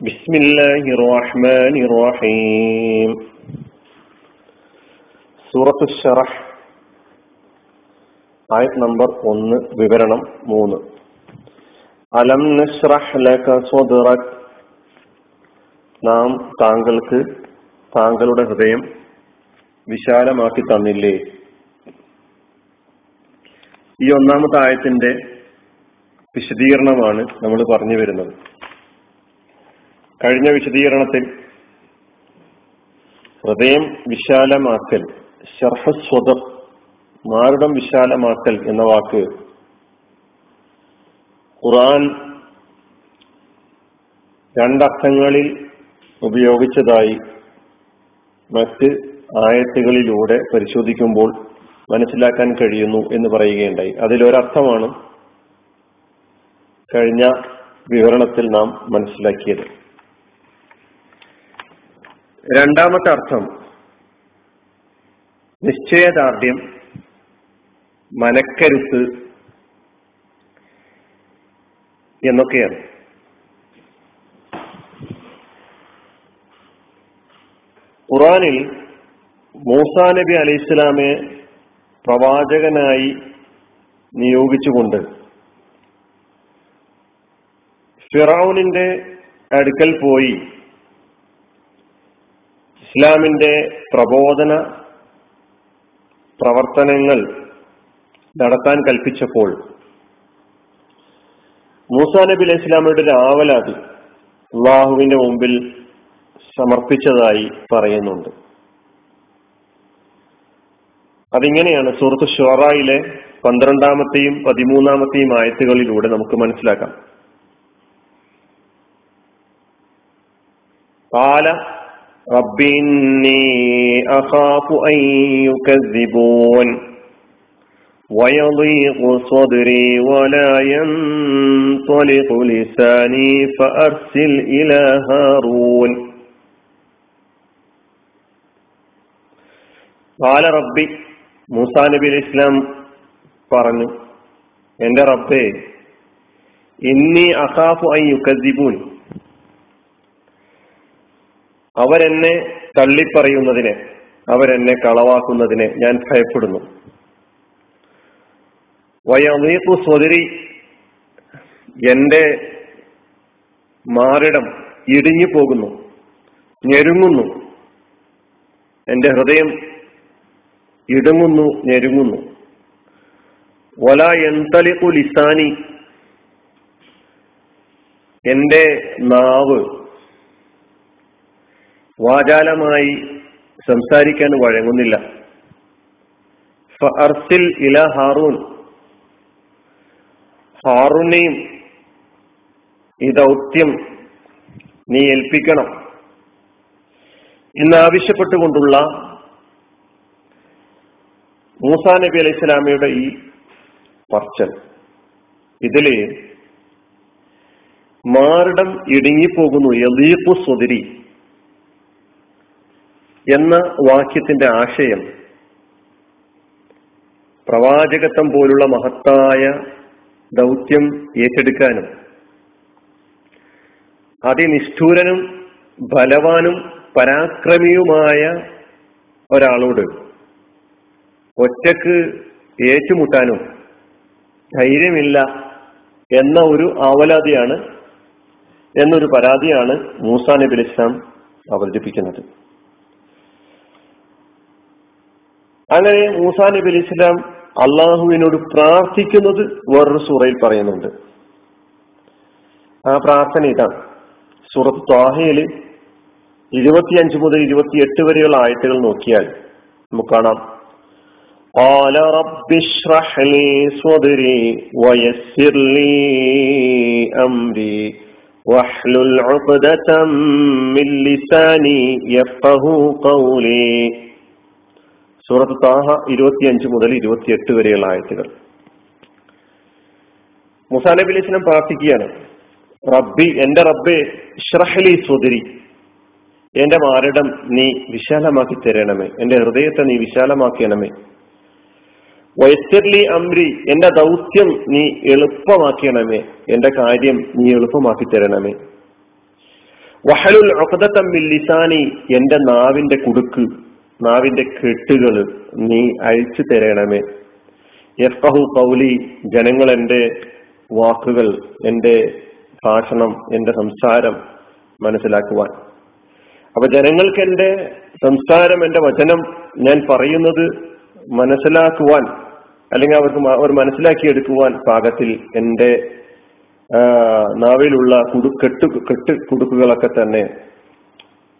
بسم الله الرحمن الرحيم സൂറത്ത് ഷറഹ് ആയത് നമ്പർ ഒന്ന് വിവരണം മൂന്ന് അലം നഷ്റഹ് ലക സ്വദറക് നാം താങ്കൾക്ക് താങ്കളുടെ ഹൃദയം വിശാലമാക്കി തന്നില്ലേ ഈ ഒന്നാമത്തെ ആയത്തിന്റെ വിശദീകരണമാണ് നമ്മൾ പറഞ്ഞു വരുന്നത് കഴിഞ്ഞ വിശദീകരണത്തിൽ ഹൃദയം വിശാലമാക്കൽ ഷർഹസ്വത മാരുടം വിശാലമാക്കൽ എന്ന വാക്ക് ഖുറാൻ രണ്ടർത്ഥങ്ങളിൽ ഉപയോഗിച്ചതായി മറ്റ് ആയത്തുകളിലൂടെ പരിശോധിക്കുമ്പോൾ മനസ്സിലാക്കാൻ കഴിയുന്നു എന്ന് പറയുകയുണ്ടായി. അതിലൊരർത്ഥമാണ് കഴിഞ്ഞ വിവരണത്തിൽ നാം മനസ്സിലാക്കിയത്. രണ്ടാമത്തെ അർത്ഥം നിശ്ചയദാർഢ്യം മനക്കരുത്ത് എന്നൊക്കെയാണ്. ഖുറാനിൽ മൂസാ നബി അലൈഹി ഇസ്ലാമെ പ്രവാചകനായി നിയോഗിച്ചുകൊണ്ട് ഫിറൌനിന്റെ അടുക്കൽ പോയി ഇസ്ലാമിന്റെ പ്രബോധന പ്രവർത്തനങ്ങൾ നടത്താൻ കൽപ്പിച്ചപ്പോൾ മൂസാ നബി അലൈഹി ഇസ്ലാമയുടെ ആവലാതി അള്ളാഹുവിന്റെ മുമ്പിൽ സമർപ്പിച്ചതായി പറയുന്നുണ്ട്. അതിങ്ങനെയാണ് സുഹൃത്ത് ഷോറയിലെ പന്ത്രണ്ടാമത്തെയും പതിമൂന്നാമത്തെയും ആയത്തുകളിലൂടെ നമുക്ക് മനസ്സിലാക്കാം. കാല رب إني أخاف أن يكذبون ويضيق صدري ولا ينطلق لساني فأرسل إلى هارون قال ربي മൂസാ നബി അലൈഹി ഇസ്ലാം പറഞ്ഞു എന്റെ റബ്ബേ ഇന്നി അഖാഫു ഐ യുക്കദ്ദിബൂൻ അവരെന്നെ തള്ളിപ്പറയുന്നതിനെ അവരെന്നെ കളവാക്കുന്നതിനെ ഞാൻ ഭയപ്പെടുന്നു. വയമീപ്പു സ്വതിരി എന്റെ മാറിടം ഇടിഞ്ഞു പോകുന്നു ഞെരുങ്ങുന്നു. എന്റെ ഹൃദയം ഇടുങ്ങുന്നു ഞെരുങ്ങുന്നു. ഒല എന്തലിക്കു ലിസാനി എന്റെ നാവ് വാചാലമായി സംസാരിക്കാൻ വഴങ്ങുന്നില്ല. അർസിൽ ഇല ഹാറൂൻ. ഹാറൂനെയും ഈ ദൗത്യം നീ ഏൽപ്പിക്കണം. എന്നാവശ്യപ്പെട്ടുകൊണ്ടുള്ള മൂസാ നബി അലൈഹി സ്വലാമയുടെ ഈ പറച്ചൽ. ഇതിൽ മാറിടം ഇടുങ്ങിപ്പോകുന്നു. യദീഖു സുതിരി എന്ന വാക്യത്തിന്റെ ആശയം പ്രവാചകത്വം പോലുള്ള മഹത്തായ ദൗത്യം ഏറ്റെടുക്കാനും അതിനിഷ്ഠൂരനും ബലവാനും പരാക്രമിയുമായ ഒരാളോട് ഒറ്റയ്ക്ക് ഏറ്റുമുട്ടാനും ധൈര്യമില്ല എന്ന ഒരു ആവലാതിയാണ് എന്നൊരു പരാതിയാണ് മൂസാ നബി ഇസ്ലാം അവതരിപ്പിക്കുന്നത്. അങ്ങനെ മൂസാ നബി അലി ഇസ്ലാം അള്ളാഹുവിനോട് പ്രാർത്ഥിക്കുന്നത് വേറൊരു സൂറയിൽ പറയുന്നുണ്ട് ആ പ്രാർത്ഥന ഇതാണ് സൂറത്ത് ത്വാഹയില് ഇരുപത്തിയഞ്ച് മുതൽ ഇരുപത്തിയെട്ട് വരെയുള്ള ആയത്തുകൾ നോക്കിയാൽ നമുക്ക് കാണാം قال رب اشرح لي صدري ويسر لي أمري واحلل عقدة من لساني يفقه قولي സൂറത്ത് താഹ ഇരുപത്തിയഞ്ച് മുതൽ ഇരുപത്തിയെട്ട് വരെയുള്ള ആയത്തുകൾ. മുസാ നബി പ്രാർത്ഥിക്കുകയാണ് റബ്ബി എന്റെ റബ്ബെ ഷ്രഹലി സുതിരി എന്റെ മാരടം നീ വിശാലമാക്കി തരണമേ എന്റെ ഹൃദയത്തെ നീ വിശാലമാക്കണമേ. വയസ്സർലി അമ്രി എന്റെ ദൗത്യം നീ എളുപ്പമാക്കണമേ എന്റെ കാര്യം നീ എളുപ്പമാക്കി തരണമേ. വഹലുൽ ലിസാനി എന്റെ നാവിന്റെ കുടുക്ക് നാവിന്റെ കെട്ടുകൾ നീ അഴിച്ചു തരണമേ. യഫ്കഹു കൗലി ജനങ്ങൾ എന്റെ വാക്കുകൾ എന്റെ ഭാഷണം എന്റെ സംസാരം മനസ്സിലാക്കുവാൻ. അപ്പൊ ജനങ്ങൾക്ക് എന്റെ സംസാരം എന്റെ വചനം ഞാൻ പറയുന്നത് മനസ്സിലാക്കുവാൻ അല്ലെങ്കിൽ അവർക്ക് അവർ മനസ്സിലാക്കിയെടുക്കുവാൻ പാകത്തിൽ എന്റെ നാവിലുള്ള കുടു കെട്ടു കെട്ട് കുടുക്കുകളൊക്കെ തന്നെ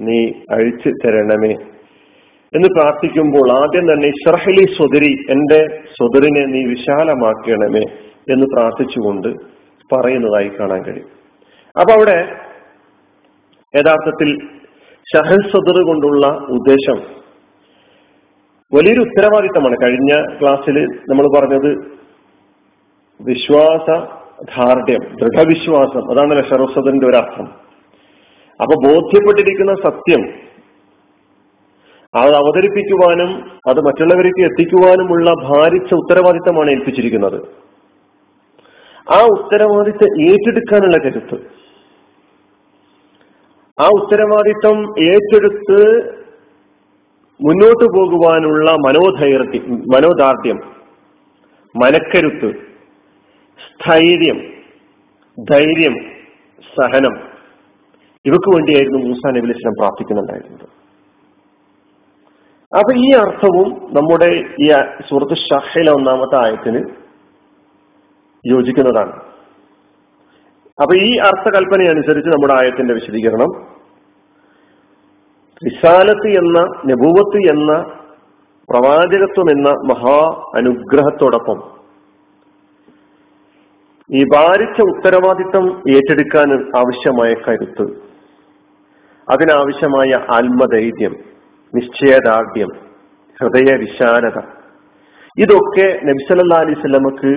നീ അഴിച്ചു തരണമേ. എന്ന് പ്രാർത്ഥിക്കുമ്പോൾ ആദ്യം തന്നെ ഷർഹലി സ്വദരി എന്റെ സ്വദറിനെ നീ വിശാലമാക്കണമേ എന്ന് പ്രാർത്ഥിച്ചുകൊണ്ട് പറയുന്നതായി കാണാൻ കഴിയും. അപ്പൊ അവിടെ യഥാർത്ഥത്തിൽ ഷഹൽ സദർ കൊണ്ടുള്ള ഉദ്ദേശം വലിയൊരു ഉത്തരവാദിത്തമാണ്. കഴിഞ്ഞ ക്ലാസ്സിൽ നമ്മൾ പറഞ്ഞത് വിശ്വാസ ധാർഢ്യം ദൃഢവിശ്വാസം അതാണ് ഷറഫ്സദറിന്റെ ഒരർത്ഥം. അപ്പൊ ബോധ്യപ്പെട്ടിരിക്കുന്ന സത്യം അത് അവതരിപ്പിക്കുവാനും അത് മറ്റുള്ളവർക്ക് എത്തിക്കുവാനുമുള്ള ഭാരിച്ച ഉത്തരവാദിത്തമാണ് ഏൽപ്പിച്ചിരിക്കുന്നത്. ആ ഉത്തരവാദിത്തം ഏറ്റെടുക്കാനുള്ള കരുത്ത്. ആ ഉത്തരവാദിത്തം ഏറ്റെടുത്ത് മുന്നോട്ടു പോകുവാനുള്ള മനോധൈര്യം മനോദാർഢ്യം മനക്കരുത്ത് സ്ഥൈര്യം ധൈര്യം സഹനം ഇവക്ക് വേണ്ടിയായിരുന്നു മൂസാ നബി ഇസ്ലാം പ്രാർത്ഥിക്കുന്നുണ്ടായിരുന്നത്. അപ്പൊ ഈ അർത്ഥവും നമ്മുടെ ഈ സുഹൃത്ത് ഷഹയിലെ ഒന്നാമത്തെ ആയത്തിന് യോജിക്കുന്നതാണ്. അപ്പൊ ഈ അർത്ഥകൽപ്പന അനുസരിച്ച് നമ്മുടെ ആയത്തിന്റെ വിശദീകരണം. റിസാലത്ത് എന്ന നബൂവത്ത് എന്ന പ്രവാചകത്വം എന്ന മഹാ അനുഗ്രഹത്തോടൊപ്പം ഈ ഭാരിച്ച ഉത്തരവാദിത്തം ഏറ്റെടുക്കാൻ ആവശ്യമായ കരുത്ത് അതിനാവശ്യമായ ആത്മധൈര്യം നിശ്ചയദാർഢ്യം ഹൃദയ വിശാലത ഇതൊക്കെ നബിസല്ലാ അലൈഹി സ്വലമക്ക്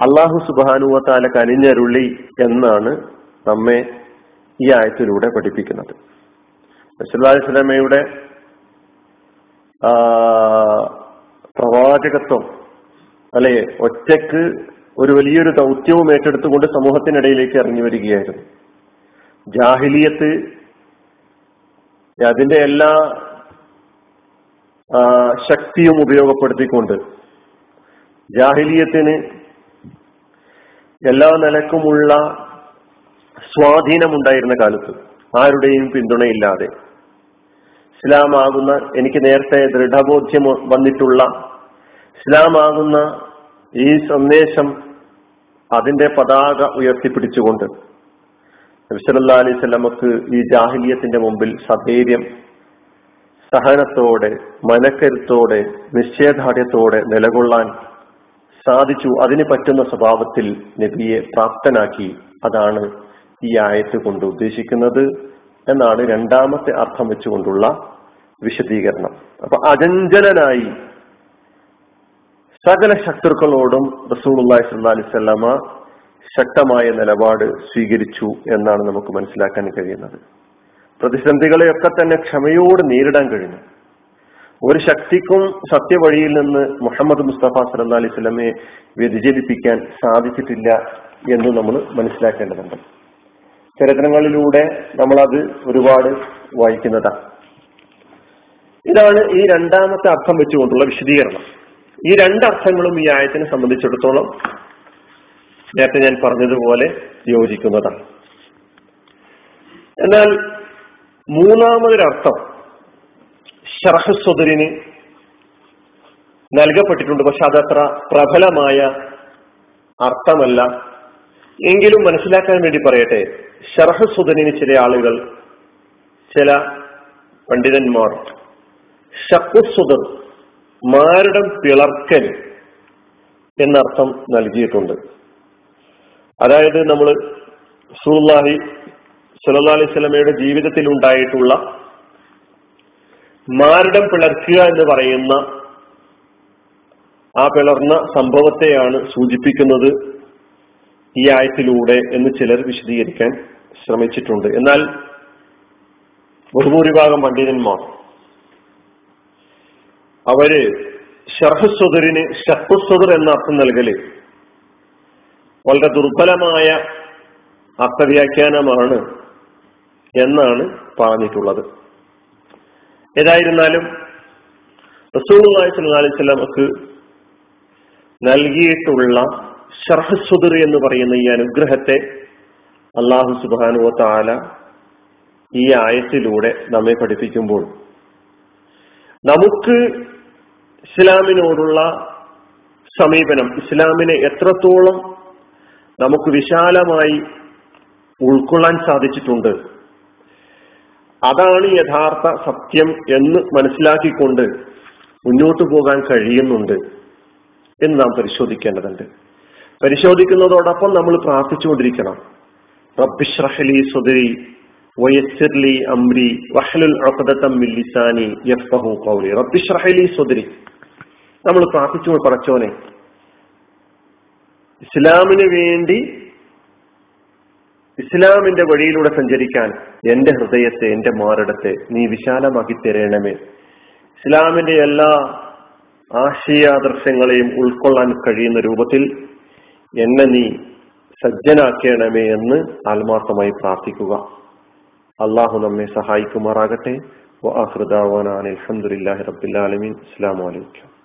അള്ളാഹു സുബാനുവത്താല കനിഞ്ഞരുളി എന്നാണ് നമ്മെ ഈ ആയത്തിലൂടെ പഠിപ്പിക്കുന്നത്. നബിസല്ലാ അലൈഹി സ്വലമയുടെ പ്രവാചകത്വം അല്ലെ ഒറ്റയ്ക്ക് ഒരു വലിയൊരു ദൗത്യവും ഏറ്റെടുത്തുകൊണ്ട് സമൂഹത്തിനിടയിലേക്ക് ഇറങ്ങി വരികയായിരുന്നു. ജാഹിലിയത്ത് അതിന്റെ എല്ലാ ശക്തിയും ഉപയോഗപ്പെടുത്തിക്കൊണ്ട് ജാഹിലിയത്തിന് എല്ലാ നിലക്കുമുള്ള സ്വാധീനമുണ്ടായിരുന്ന കാലത്ത് ആരുടെയും പിന്തുണയില്ലാതെ ഇസ്ലാമാകുന്ന എനിക്ക് നേരത്തെ ദൃഢബോധ്യം വന്നിട്ടുള്ള ഇസ്ലാമാകുന്ന ഈ സന്ദേശം അതിന്റെ പതാക ഉയർത്തിപ്പിടിച്ചുകൊണ്ട് നബ്സല്ലാ അലൈഹി സ്വലമക്ക് ഈ ജാഹിലിയത്തിന്റെ മുമ്പിൽ സധൈര്യം സഹനത്തോടെ മനക്കരുത്തോടെ നിശ്ചയദാർഢ്യത്തോടെ നിലകൊള്ളാൻ സാധിച്ചു. അതിന് പറ്റുന്ന സ്വഭാവത്തിൽ നബിയെ പ്രാപ്തനാക്കി അതാണ് ഈ ആയത്ത് കൊണ്ട് ഉദ്ദേശിക്കുന്നത് എന്നാണ് രണ്ടാമത്തെ അർത്ഥം വെച്ചുകൊണ്ടുള്ള വിശദീകരണം. അപ്പൊ അജഞ്ചലനായി സകല ശത്രുക്കളോടും റസൂലി അലൈഹി ശക്തമായ നിലപാട് സ്വീകരിച്ചു എന്നാണ് നമുക്ക് മനസ്സിലാക്കാൻ കഴിയുന്നത്. പ്രതിസന്ധികളെയൊക്കെ തന്നെ ക്ഷമയോട് നേരിടാൻ കഴിഞ്ഞു. ഒരു ശക്തിക്കും സത്യവഴിയിൽ നിന്ന് മുഹമ്മദ് മുസ്തഫ സല്ലാ അലൈഹി സ്വലമെ വ്യതിചലിപ്പിക്കാൻ സാധിച്ചിട്ടില്ല എന്ന് നമ്മൾ മനസ്സിലാക്കേണ്ടതുണ്ട്. ചരിത്രങ്ങളിലൂടെ നമ്മളത് ഒരുപാട് വായിക്കുന്നതാണ്. ഇതാണ് ഈ രണ്ടാമത്തെ അർത്ഥം വെച്ചുകൊണ്ടുള്ള വിശദീകരണം. ഈ രണ്ടർത്ഥങ്ങളും ഈ ആയത്തിനെ സംബന്ധിച്ചിടത്തോളം നേരത്തെ ഞാൻ പറഞ്ഞതുപോലെ യോജിക്കുന്നതാണ്. എന്നാൽ മൂന്നാമതൊരർത്ഥം ഷർഹസ്വദരിന് നൽകപ്പെട്ടിട്ടുണ്ട്. പക്ഷെ അതത്ര പ്രബലമായ അർത്ഥമല്ല. എങ്കിലും മനസ്സിലാക്കാൻ വേണ്ടി പറയട്ടെ ഷർഹസ്വദനിന് ചില ആളുകൾ ചില പണ്ഡിതന്മാർ ഷക്കുസുദർ മാരടം പിളർക്കൽ എന്നർത്ഥം നൽകിയിട്ടുണ്ട്. അതായത് നമ്മൾ സുല്ലാഹി സുല്ലാ അലൈഹി സ്വലമയുടെ ജീവിതത്തിൽ ഉണ്ടായിട്ടുള്ള മാരടം പിളർക്കുക എന്ന് പറയുന്ന ആ പിളർന്ന സംഭവത്തെയാണ് സൂചിപ്പിക്കുന്നത് ഈ ആയത്തിലൂടെ എന്ന് ചിലർ വിശദീകരിക്കാൻ ശ്രമിച്ചിട്ടുണ്ട്. എന്നാൽ ബഹുഭൂരിഭാഗം പണ്ഡിതന്മാർ അവർ ഷർഹസ്വദറിന് ഷഹുസ്വദർ എന്ന അർത്ഥം നൽകൽ വളരെ ദുർബലമായ അർത്ഥവ്യാഖ്യാനമാണ് എന്നാണ് പറഞ്ഞിട്ടുള്ളത്. ഏതായിരുന്നാലും അലൈഹി വസല്ലമക്ക് നൽകിയിട്ടുള്ള ഷർഹസുദർ എന്ന് പറയുന്ന ഈ അനുഗ്രഹത്തെ അള്ളാഹു സുബാനുവ താല ഈ ആയത്തിലൂടെ നമ്മെ പഠിപ്പിക്കുമ്പോൾ നമുക്ക് ഇസ്ലാമിനോടുള്ള സമീപനം ഇസ്ലാമിനെ എത്രത്തോളം നമുക്ക് വിശാലമായി ഉൾക്കൊള്ളാൻ സാധിച്ചിട്ടുണ്ട് അതാണ് യഥാർത്ഥ സത്യം എന്ന് മനസ്സിലാക്കിക്കൊണ്ട് മുന്നോട്ടു പോകാൻ കഴിയുന്നുണ്ട് എന്ന് നാം പരിശോധിക്കേണ്ടതുണ്ട്. പരിശോധിക്കുന്നതോടൊപ്പം നമ്മൾ പ്രാർത്ഥിച്ചുകൊണ്ടിരിക്കണം. റബ്ബിഷ്റഹലി സുദരി വയസ്സിർലി അംരി വഹലുൽ മില്ലിസാനി യഫ്ഖഹു ഖൗലി. റബ്ബിഷ്റഹലി സുദരി. നമ്മൾ പ്രാർത്ഥിച്ചു പറച്ചോനെ ഇസ്ലാമിന് വേണ്ടി ഇസ്ലാമിന്റെ വഴിയിലൂടെ സഞ്ചരിക്കാൻ എന്റെ ഹൃദയത്തെ എന്റെ മാറിടത്തെ നീ വിശാലമാക്കി തരണമേ. ഇസ്ലാമിന്റെ എല്ലാ ആശയാദർശങ്ങളെയും ഉൾക്കൊള്ളാൻ കഴിയുന്ന രൂപത്തിൽ എന്നെ നീ സജ്ജനാക്കണമേ എന്ന് ആത്മാർത്ഥമായി പ്രാർത്ഥിക്കുക. അള്ളാഹു നമ്മെ സഹായിക്കുമാറാകട്ടെ. അലഹമുല്ലാഹി റബ്ബിലാലമീൻ അസ്സാം വലൈക്കും